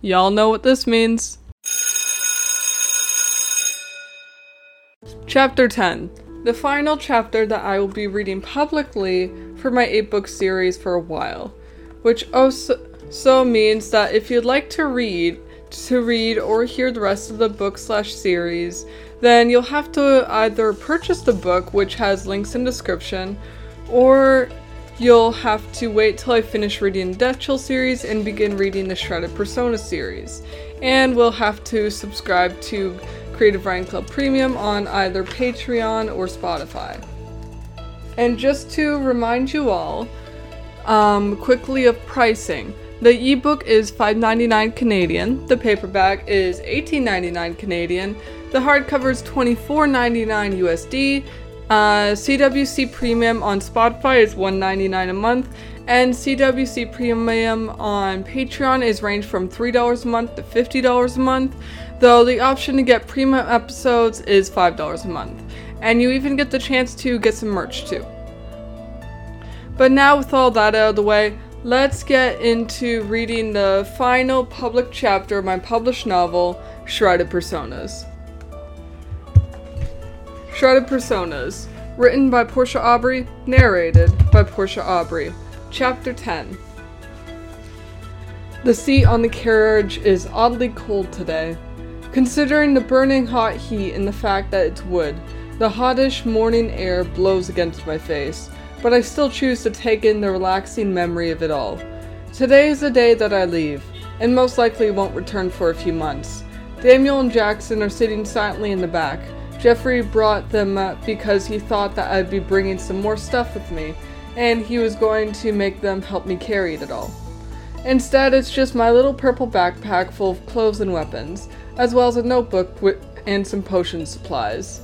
Y'all know what this means. Chapter 10 The final chapter that I will be reading publicly for my 8 book series for a while, which also so means that if you'd like to read, to read or hear the rest of the book slash series, then you'll have to either purchase the book, which has links in description, or you'll have to wait till I finish reading the Death Chill series and begin reading the Shrouded Persona series. And we'll have to subscribe to Creative Writing Club Premium on either Patreon or Spotify. And just to remind you all, um, quickly of pricing. The ebook is $5.99 Canadian, the paperback is $18.99 Canadian, the hardcover is $24.99 USD, uh, CWC Premium on Spotify is $1.99 a month, and CWC Premium on Patreon is range from $3 a month to $50 a month, though the option to get premium episodes is $5 a month. And you even get the chance to get some merch too. But now, with all that out of the way, let's get into reading the final public chapter of my published novel, Shrouded Personas. Shrouded Personas, written by Porscha Aubrey, narrated by Porscha Aubrey. Chapter 10 The seat on the carriage is oddly cold today. Considering the burning hot heat and the fact that it's wood, the hottish morning air blows against my face, but I still choose to take in the relaxing memory of it all. Today is the day that I leave, and most likely won't return for a few months. Daniel and Jackson are sitting silently in the back, Jeffrey brought them up because he thought that I'd be bringing some more stuff with me, and he was going to make them help me carry it all. Instead, it's just my little purple backpack full of clothes and weapons, as well as a notebook and some potion supplies.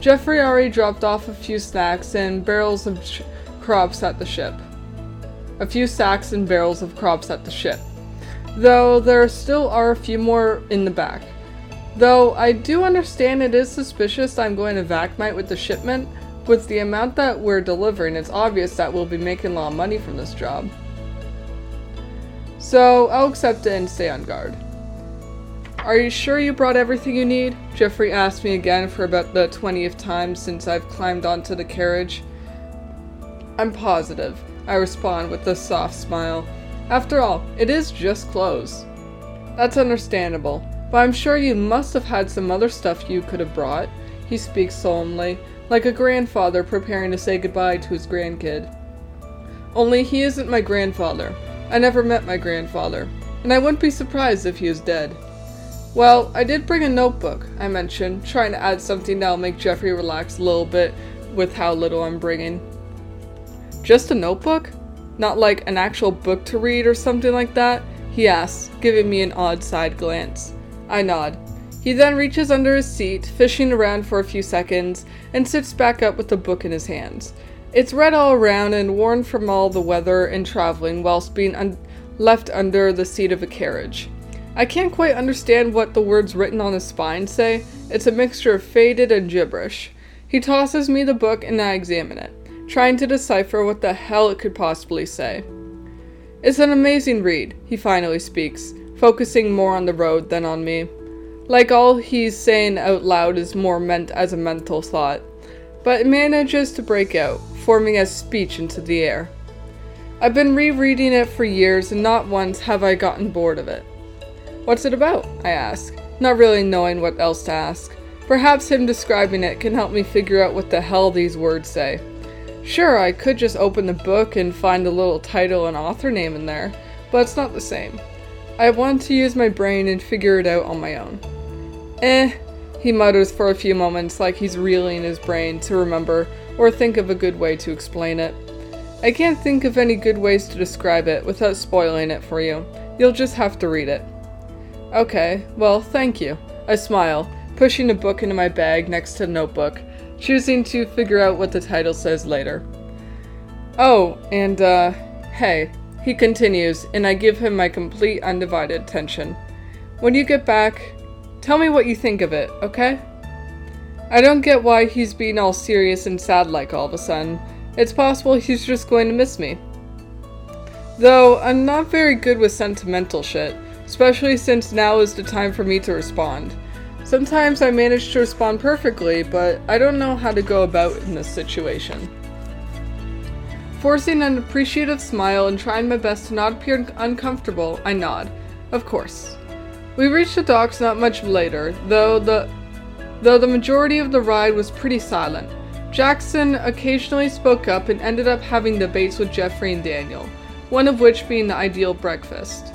Jeffrey already dropped off a few snacks and barrels of sh- crops at the ship. A few sacks and barrels of crops at the ship. Though there still are a few more in the back. Though I do understand it is suspicious I'm going to Vakmite with the shipment, with the amount that we're delivering, it's obvious that we'll be making a lot of money from this job. So I'll accept it and stay on guard. Are you sure you brought everything you need? Jeffrey asked me again for about the 20th time since I've climbed onto the carriage. I'm positive, I respond with a soft smile. After all, it is just clothes. That's understandable. But I'm sure you must have had some other stuff you could have brought. He speaks solemnly, like a grandfather preparing to say goodbye to his grandkid. Only he isn't my grandfather. I never met my grandfather, and I wouldn't be surprised if he was dead. Well, I did bring a notebook, I mentioned, trying to add something that'll make Jeffrey relax a little bit with how little I'm bringing. Just a notebook? Not like an actual book to read or something like that? He asks, giving me an odd side glance. I nod. He then reaches under his seat, fishing around for a few seconds, and sits back up with the book in his hands. It's red all around and worn from all the weather and traveling whilst being un- left under the seat of a carriage. I can't quite understand what the words written on the spine say. It's a mixture of faded and gibberish. He tosses me the book and I examine it, trying to decipher what the hell it could possibly say. It's an amazing read, he finally speaks, focusing more on the road than on me. Like all he's saying out loud is more meant as a mental thought, but it manages to break out, forming as speech into the air. I've been rereading it for years and not once have I gotten bored of it. What's it about? I ask, not really knowing what else to ask. Perhaps him describing it can help me figure out what the hell these words say. Sure, I could just open the book and find a little title and author name in there, but it's not the same. I want to use my brain and figure it out on my own. Eh, he mutters for a few moments like he's reeling his brain to remember or think of a good way to explain it. I can't think of any good ways to describe it without spoiling it for you. You'll just have to read it. Okay, well, thank you. I smile, pushing a book into my bag next to the notebook, choosing to figure out what the title says later. Oh, and, uh, hey, he continues, and I give him my complete undivided attention. When you get back, tell me what you think of it, okay? I don't get why he's being all serious and sad like all of a sudden. It's possible he's just going to miss me. Though I'm not very good with sentimental shit, especially since now is the time for me to respond. Sometimes I manage to respond perfectly, but I don't know how to go about in this situation. Forcing an appreciative smile and trying my best to not appear uncomfortable, I nod. Of course. We reached the docks not much later, though the though the majority of the ride was pretty silent. Jackson occasionally spoke up and ended up having debates with Jeffrey and Daniel, one of which being the ideal breakfast.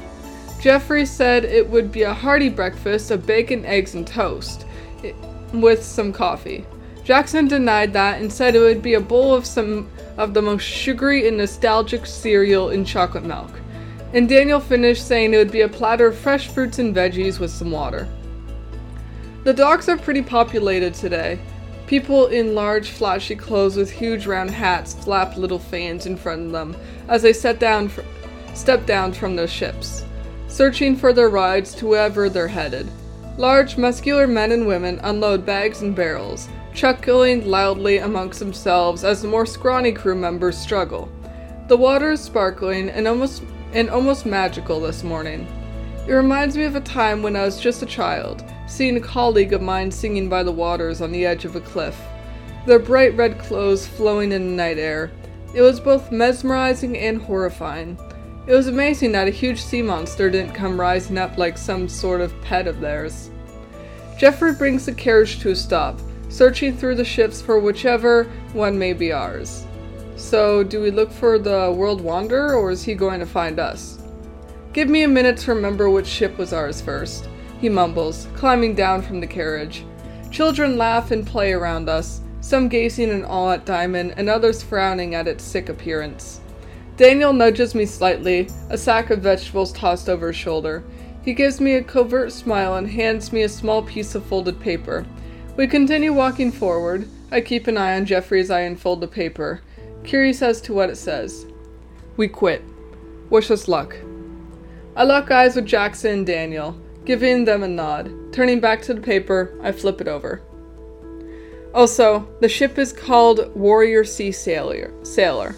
Jeffrey said it would be a hearty breakfast of bacon, eggs, and toast, eh, with some coffee. Jackson denied that and said it would be a bowl of some of the most sugary and nostalgic cereal in chocolate milk. And Daniel finished saying it would be a platter of fresh fruits and veggies with some water. The docks are pretty populated today. People in large, flashy clothes with huge round hats flap little fans in front of them as they set down fr- step down from their ships, searching for their rides to wherever they're headed. Large, muscular men and women unload bags and barrels, chuckling loudly amongst themselves as the more scrawny crew members struggle. The water is sparkling and almost and almost magical this morning. It reminds me of a time when I was just a child, seeing a colleague of mine singing by the waters on the edge of a cliff, their bright red clothes flowing in the night air. It was both mesmerizing and horrifying. It was amazing that a huge sea monster didn't come rising up like some sort of pet of theirs. Jeffrey brings the carriage to a stop, searching through the ships for whichever one may be ours. So, do we look for the World Wanderer, or is he going to find us? Give me a minute to remember which ship was ours first, he mumbles, climbing down from the carriage. Children laugh and play around us, some gazing in awe at Diamond, and others frowning at its sick appearance. Daniel nudges me slightly, a sack of vegetables tossed over his shoulder. He gives me a covert smile and hands me a small piece of folded paper. We continue walking forward. I keep an eye on Jeffrey as I unfold the paper, curious as to what it says. We quit. Wish us luck. I lock eyes with Jackson and Daniel, giving them a nod. Turning back to the paper, I flip it over. Also, the ship is called Warrior Sea Sailor. Sailor.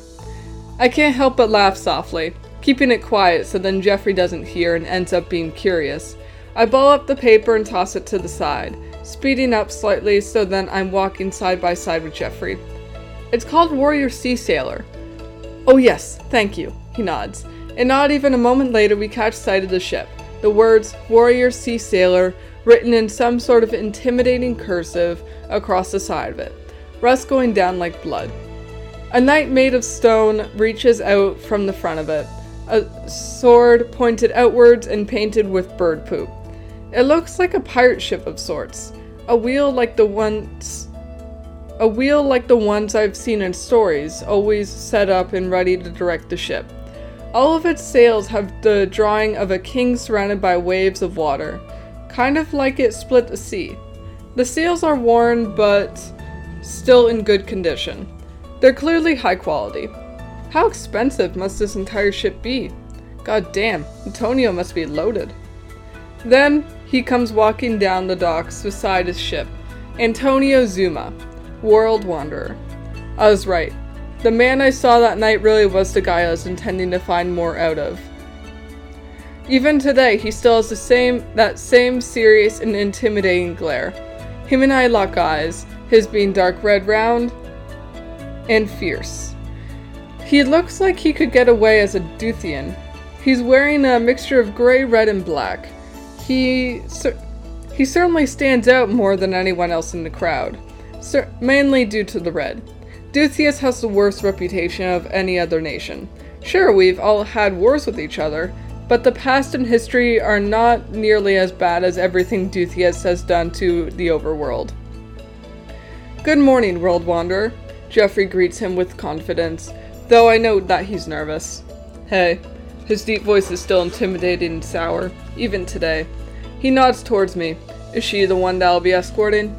I can't help but laugh softly, keeping it quiet so then Jeffrey doesn't hear and ends up being curious. I ball up the paper and toss it to the side speeding up slightly so then I'm walking side by side with Jeffrey. It's called Warrior Sea Sailor. Oh, yes, thank you, he nods. And not even a moment later, we catch sight of the ship. The words Warrior Sea Sailor written in some sort of intimidating cursive across the side of it, rust going down like blood. A knight made of stone reaches out from the front of it, a sword pointed outwards and painted with bird poop. It looks like a pirate ship of sorts. A wheel like the ones a wheel like the ones I've seen in stories, always set up and ready to direct the ship. All of its sails have the drawing of a king surrounded by waves of water, kind of like it split the sea. The sails are worn but still in good condition. They're clearly high quality. How expensive must this entire ship be? God damn, Antonio must be loaded. Then he comes walking down the docks beside his ship. Antonio Zuma, World Wanderer. I was right. The man I saw that night really was the guy I was intending to find more out of. Even today, he still has the same that same serious and intimidating glare. Him and I lock eyes, his being dark red round and fierce. He looks like he could get away as a Duthian. He's wearing a mixture of gray, red, and black. He cer- he certainly stands out more than anyone else in the crowd, cer- mainly due to the red. Duthius has the worst reputation of any other nation. Sure, we've all had wars with each other, but the past and history are not nearly as bad as everything Duthius has done to the overworld. Good morning, World Wanderer. Jeffrey greets him with confidence, though I note that he's nervous. Hey, his deep voice is still intimidating and sour, even today. He nods towards me. Is she the one that I'll be escorting?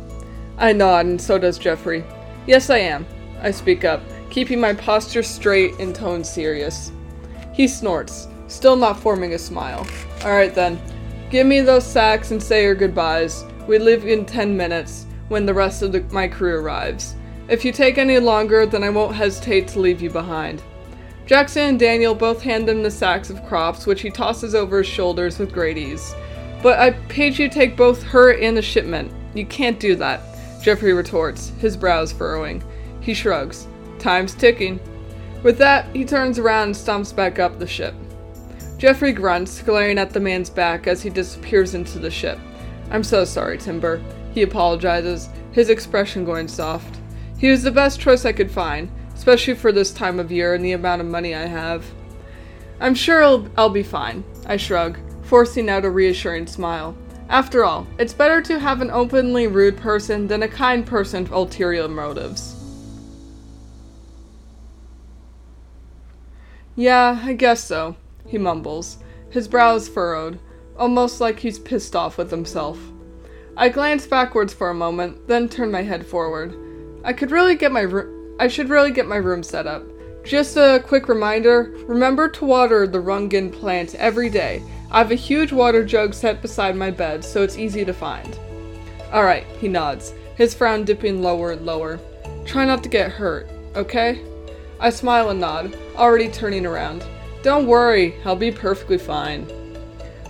I nod, and so does Jeffrey. Yes, I am. I speak up, keeping my posture straight and tone serious. He snorts, still not forming a smile. Alright then. Give me those sacks and say your goodbyes. We leave in ten minutes, when the rest of the, my crew arrives. If you take any longer, then I won't hesitate to leave you behind. Jackson and Daniel both hand him the sacks of crops, which he tosses over his shoulders with great ease. But I paid you to take both her and the shipment. You can't do that, Jeffrey retorts, his brows furrowing. He shrugs. Time's ticking. With that, he turns around and stomps back up the ship. Jeffrey grunts, glaring at the man's back as he disappears into the ship. I'm so sorry, Timber. He apologizes, his expression going soft. He was the best choice I could find, especially for this time of year and the amount of money I have. I'm sure I'll, I'll be fine, I shrug, forcing out a reassuring smile. After all, it's better to have an openly rude person than a kind person with ulterior motives. Yeah, I guess so, he mumbles, his brows furrowed, almost like he's pissed off with himself. I glance backwards for a moment, then turn my head forward. I could really get my. I should really get my room set up. Just a quick reminder remember to water the Rungin plant every day. I have a huge water jug set beside my bed, so it's easy to find. Alright, he nods, his frown dipping lower and lower. Try not to get hurt, okay? I smile and nod, already turning around. Don't worry, I'll be perfectly fine.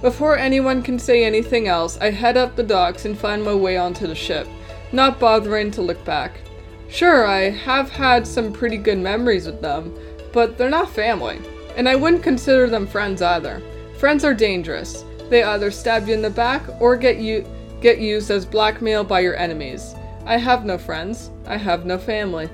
Before anyone can say anything else, I head up the docks and find my way onto the ship, not bothering to look back. Sure, I have had some pretty good memories with them, but they're not family, and I wouldn't consider them friends either. Friends are dangerous. They either stab you in the back or get you get used as blackmail by your enemies. I have no friends. I have no family.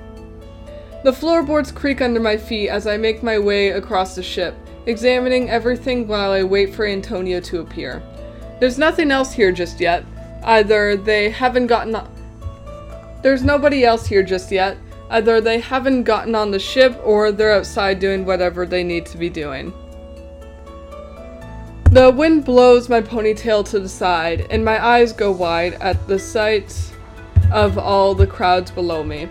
The floorboards creak under my feet as I make my way across the ship, examining everything while I wait for Antonio to appear. There's nothing else here just yet. Either they haven't gotten there's nobody else here just yet. Either they haven't gotten on the ship or they're outside doing whatever they need to be doing. The wind blows my ponytail to the side, and my eyes go wide at the sight of all the crowds below me.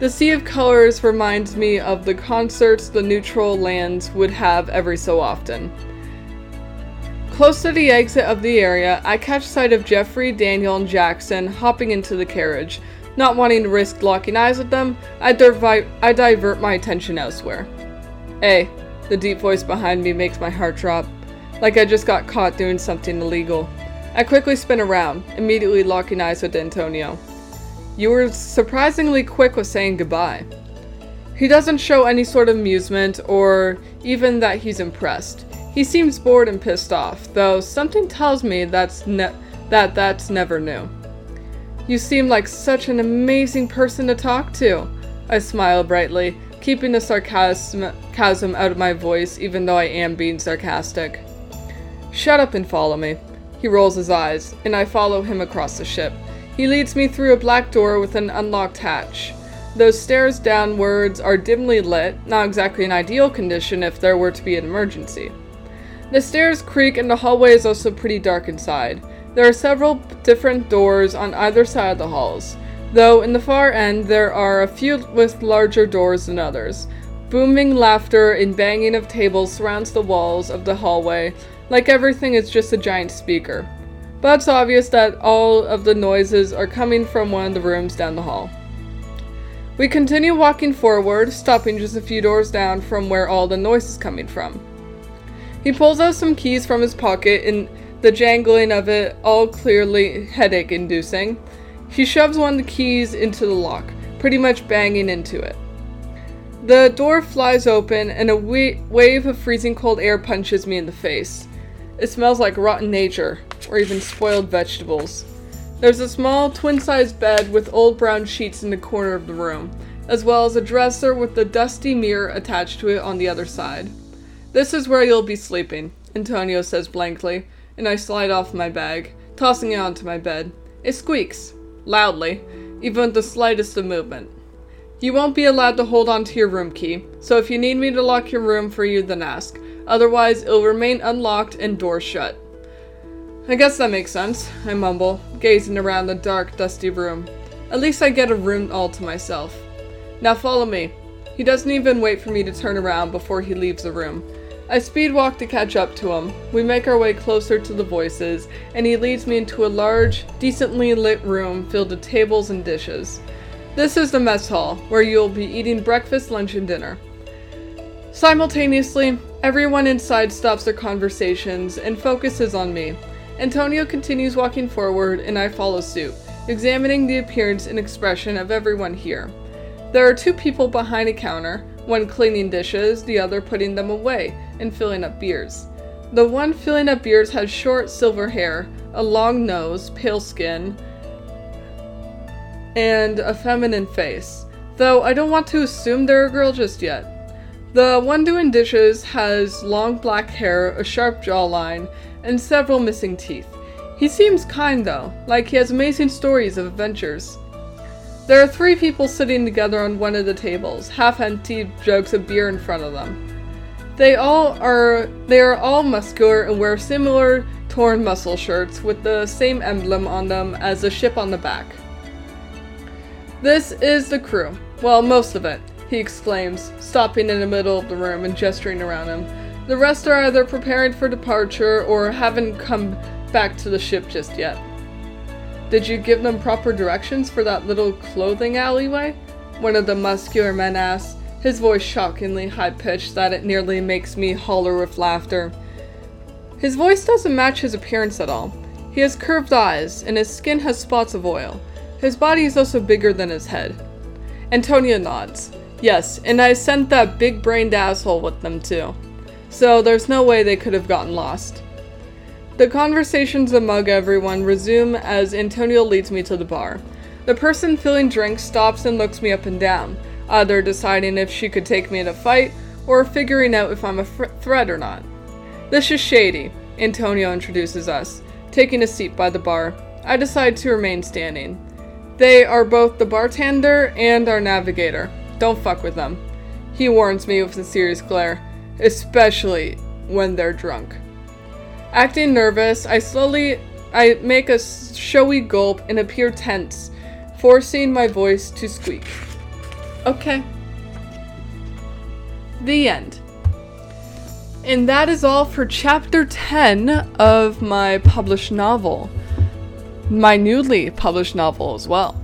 The sea of colors reminds me of the concerts the neutral lands would have every so often. Close to the exit of the area, I catch sight of Jeffrey, Daniel, and Jackson hopping into the carriage, not wanting to risk locking eyes with them, I, I divert my attention elsewhere. Hey, the deep voice behind me makes my heart drop, like I just got caught doing something illegal. I quickly spin around, immediately locking eyes with Antonio. You were surprisingly quick with saying goodbye. He doesn't show any sort of amusement or even that he's impressed. He seems bored and pissed off, though something tells me that's ne- that that's never new. You seem like such an amazing person to talk to. I smile brightly, keeping the sarcasm out of my voice even though I am being sarcastic. Shut up and follow me. He rolls his eyes, and I follow him across the ship. He leads me through a black door with an unlocked hatch. Those stairs downwards are dimly lit, not exactly an ideal condition if there were to be an emergency. The stairs creak and the hallway is also pretty dark inside. There are several different doors on either side of the halls, though in the far end there are a few with larger doors than others. Booming laughter and banging of tables surrounds the walls of the hallway, like everything is just a giant speaker. But it's obvious that all of the noises are coming from one of the rooms down the hall. We continue walking forward, stopping just a few doors down from where all the noise is coming from. He pulls out some keys from his pocket and the jangling of it all clearly headache inducing. He shoves one of the keys into the lock, pretty much banging into it. The door flies open and a wave of freezing cold air punches me in the face. It smells like rotten nature, or even spoiled vegetables. There's a small twin sized bed with old brown sheets in the corner of the room, as well as a dresser with a dusty mirror attached to it on the other side. This is where you'll be sleeping, Antonio says blankly, and I slide off my bag, tossing it onto my bed. It squeaks, loudly, even with the slightest of movement. You won't be allowed to hold on to your room key, so if you need me to lock your room for you, then ask. Otherwise, it'll remain unlocked and door shut. I guess that makes sense, I mumble, gazing around the dark, dusty room. At least I get a room all to myself. Now follow me. He doesn't even wait for me to turn around before he leaves the room. I speed walk to catch up to him. We make our way closer to the voices, and he leads me into a large, decently lit room filled with tables and dishes. This is the mess hall, where you'll be eating breakfast, lunch, and dinner. Simultaneously, everyone inside stops their conversations and focuses on me. Antonio continues walking forward, and I follow suit, examining the appearance and expression of everyone here. There are two people behind a counter, one cleaning dishes, the other putting them away and filling up beers. The one filling up beers has short silver hair, a long nose, pale skin, and a feminine face, though I don't want to assume they're a girl just yet. The one doing dishes has long black hair, a sharp jawline, and several missing teeth. He seems kind though, like he has amazing stories of adventures. There are three people sitting together on one of the tables, half-empty jugs of beer in front of them. They all are they are all muscular and wear similar torn muscle shirts with the same emblem on them as the ship on the back. This is the crew. Well, most of it he exclaims, stopping in the middle of the room and gesturing around him. The rest are either preparing for departure or haven't come back to the ship just yet. Did you give them proper directions for that little clothing alleyway? One of the muscular men asks, his voice shockingly high pitched that it nearly makes me holler with laughter. His voice doesn't match his appearance at all. He has curved eyes, and his skin has spots of oil. His body is also bigger than his head. Antonio nods. Yes, and I sent that big brained asshole with them too. So there's no way they could have gotten lost. The conversations among everyone resume as Antonio leads me to the bar. The person filling drinks stops and looks me up and down, either deciding if she could take me in a fight or figuring out if I'm a fr- threat or not. This is Shady, Antonio introduces us, taking a seat by the bar. I decide to remain standing. They are both the bartender and our navigator. Don't fuck with them. He warns me with a serious glare, especially when they're drunk. Acting nervous, I slowly I make a showy gulp and appear tense, forcing my voice to squeak. Okay. The end. And that is all for chapter 10 of my published novel. My newly published novel as well.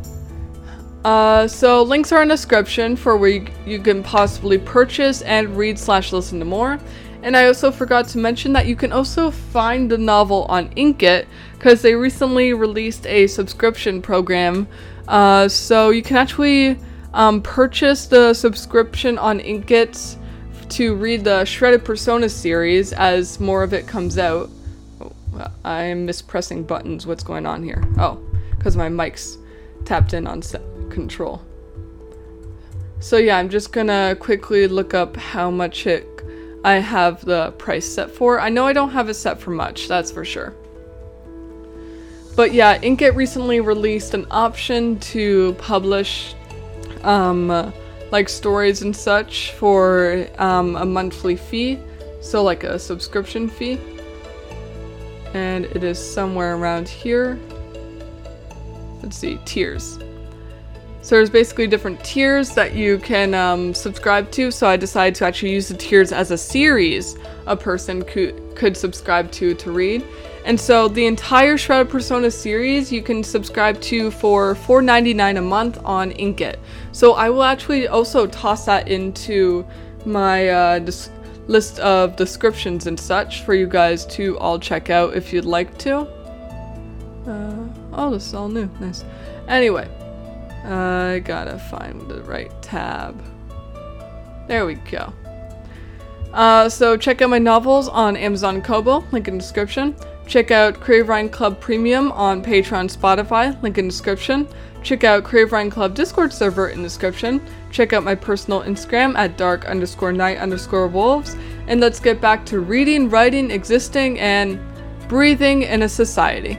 Uh, so links are in the description for where you, you can possibly purchase and read slash listen to more. And I also forgot to mention that you can also find the novel on Inkitt because they recently released a subscription program. Uh, so you can actually um, purchase the subscription on Inkitt to read the Shrouded Persona series as more of it comes out. Oh, I'm mispressing buttons. What's going on here? Oh, because my mic's tapped in on control. So yeah, I'm just gonna quickly look up how much it I have the price set for. I know I don't have it set for much, that's for sure. But yeah, Inkitt recently released an option to publish um, like stories and such for um, a monthly fee, so like a subscription fee. And it is somewhere around here. Let's see, tiers. So there's basically different tiers that you can um, subscribe to. So I decided to actually use the tiers as a series a person could could subscribe to to read. And so the entire Shrouded Persona series you can subscribe to for $4.99 a month on Inkitt. So I will actually also toss that into my uh, dis- list of descriptions and such for you guys to all check out if you'd like to. Uh, oh, this is all new. Nice. Anyway, I gotta find the right tab. There we go. Uh, so check out my novels on Amazon Kobo, link in description. Check out Crave Club Premium on Patreon, Spotify, link in description. Check out Crave Club Discord server in description. Check out my personal Instagram at dark underscore night underscore wolves. And let's get back to reading, writing, existing, and breathing in a society.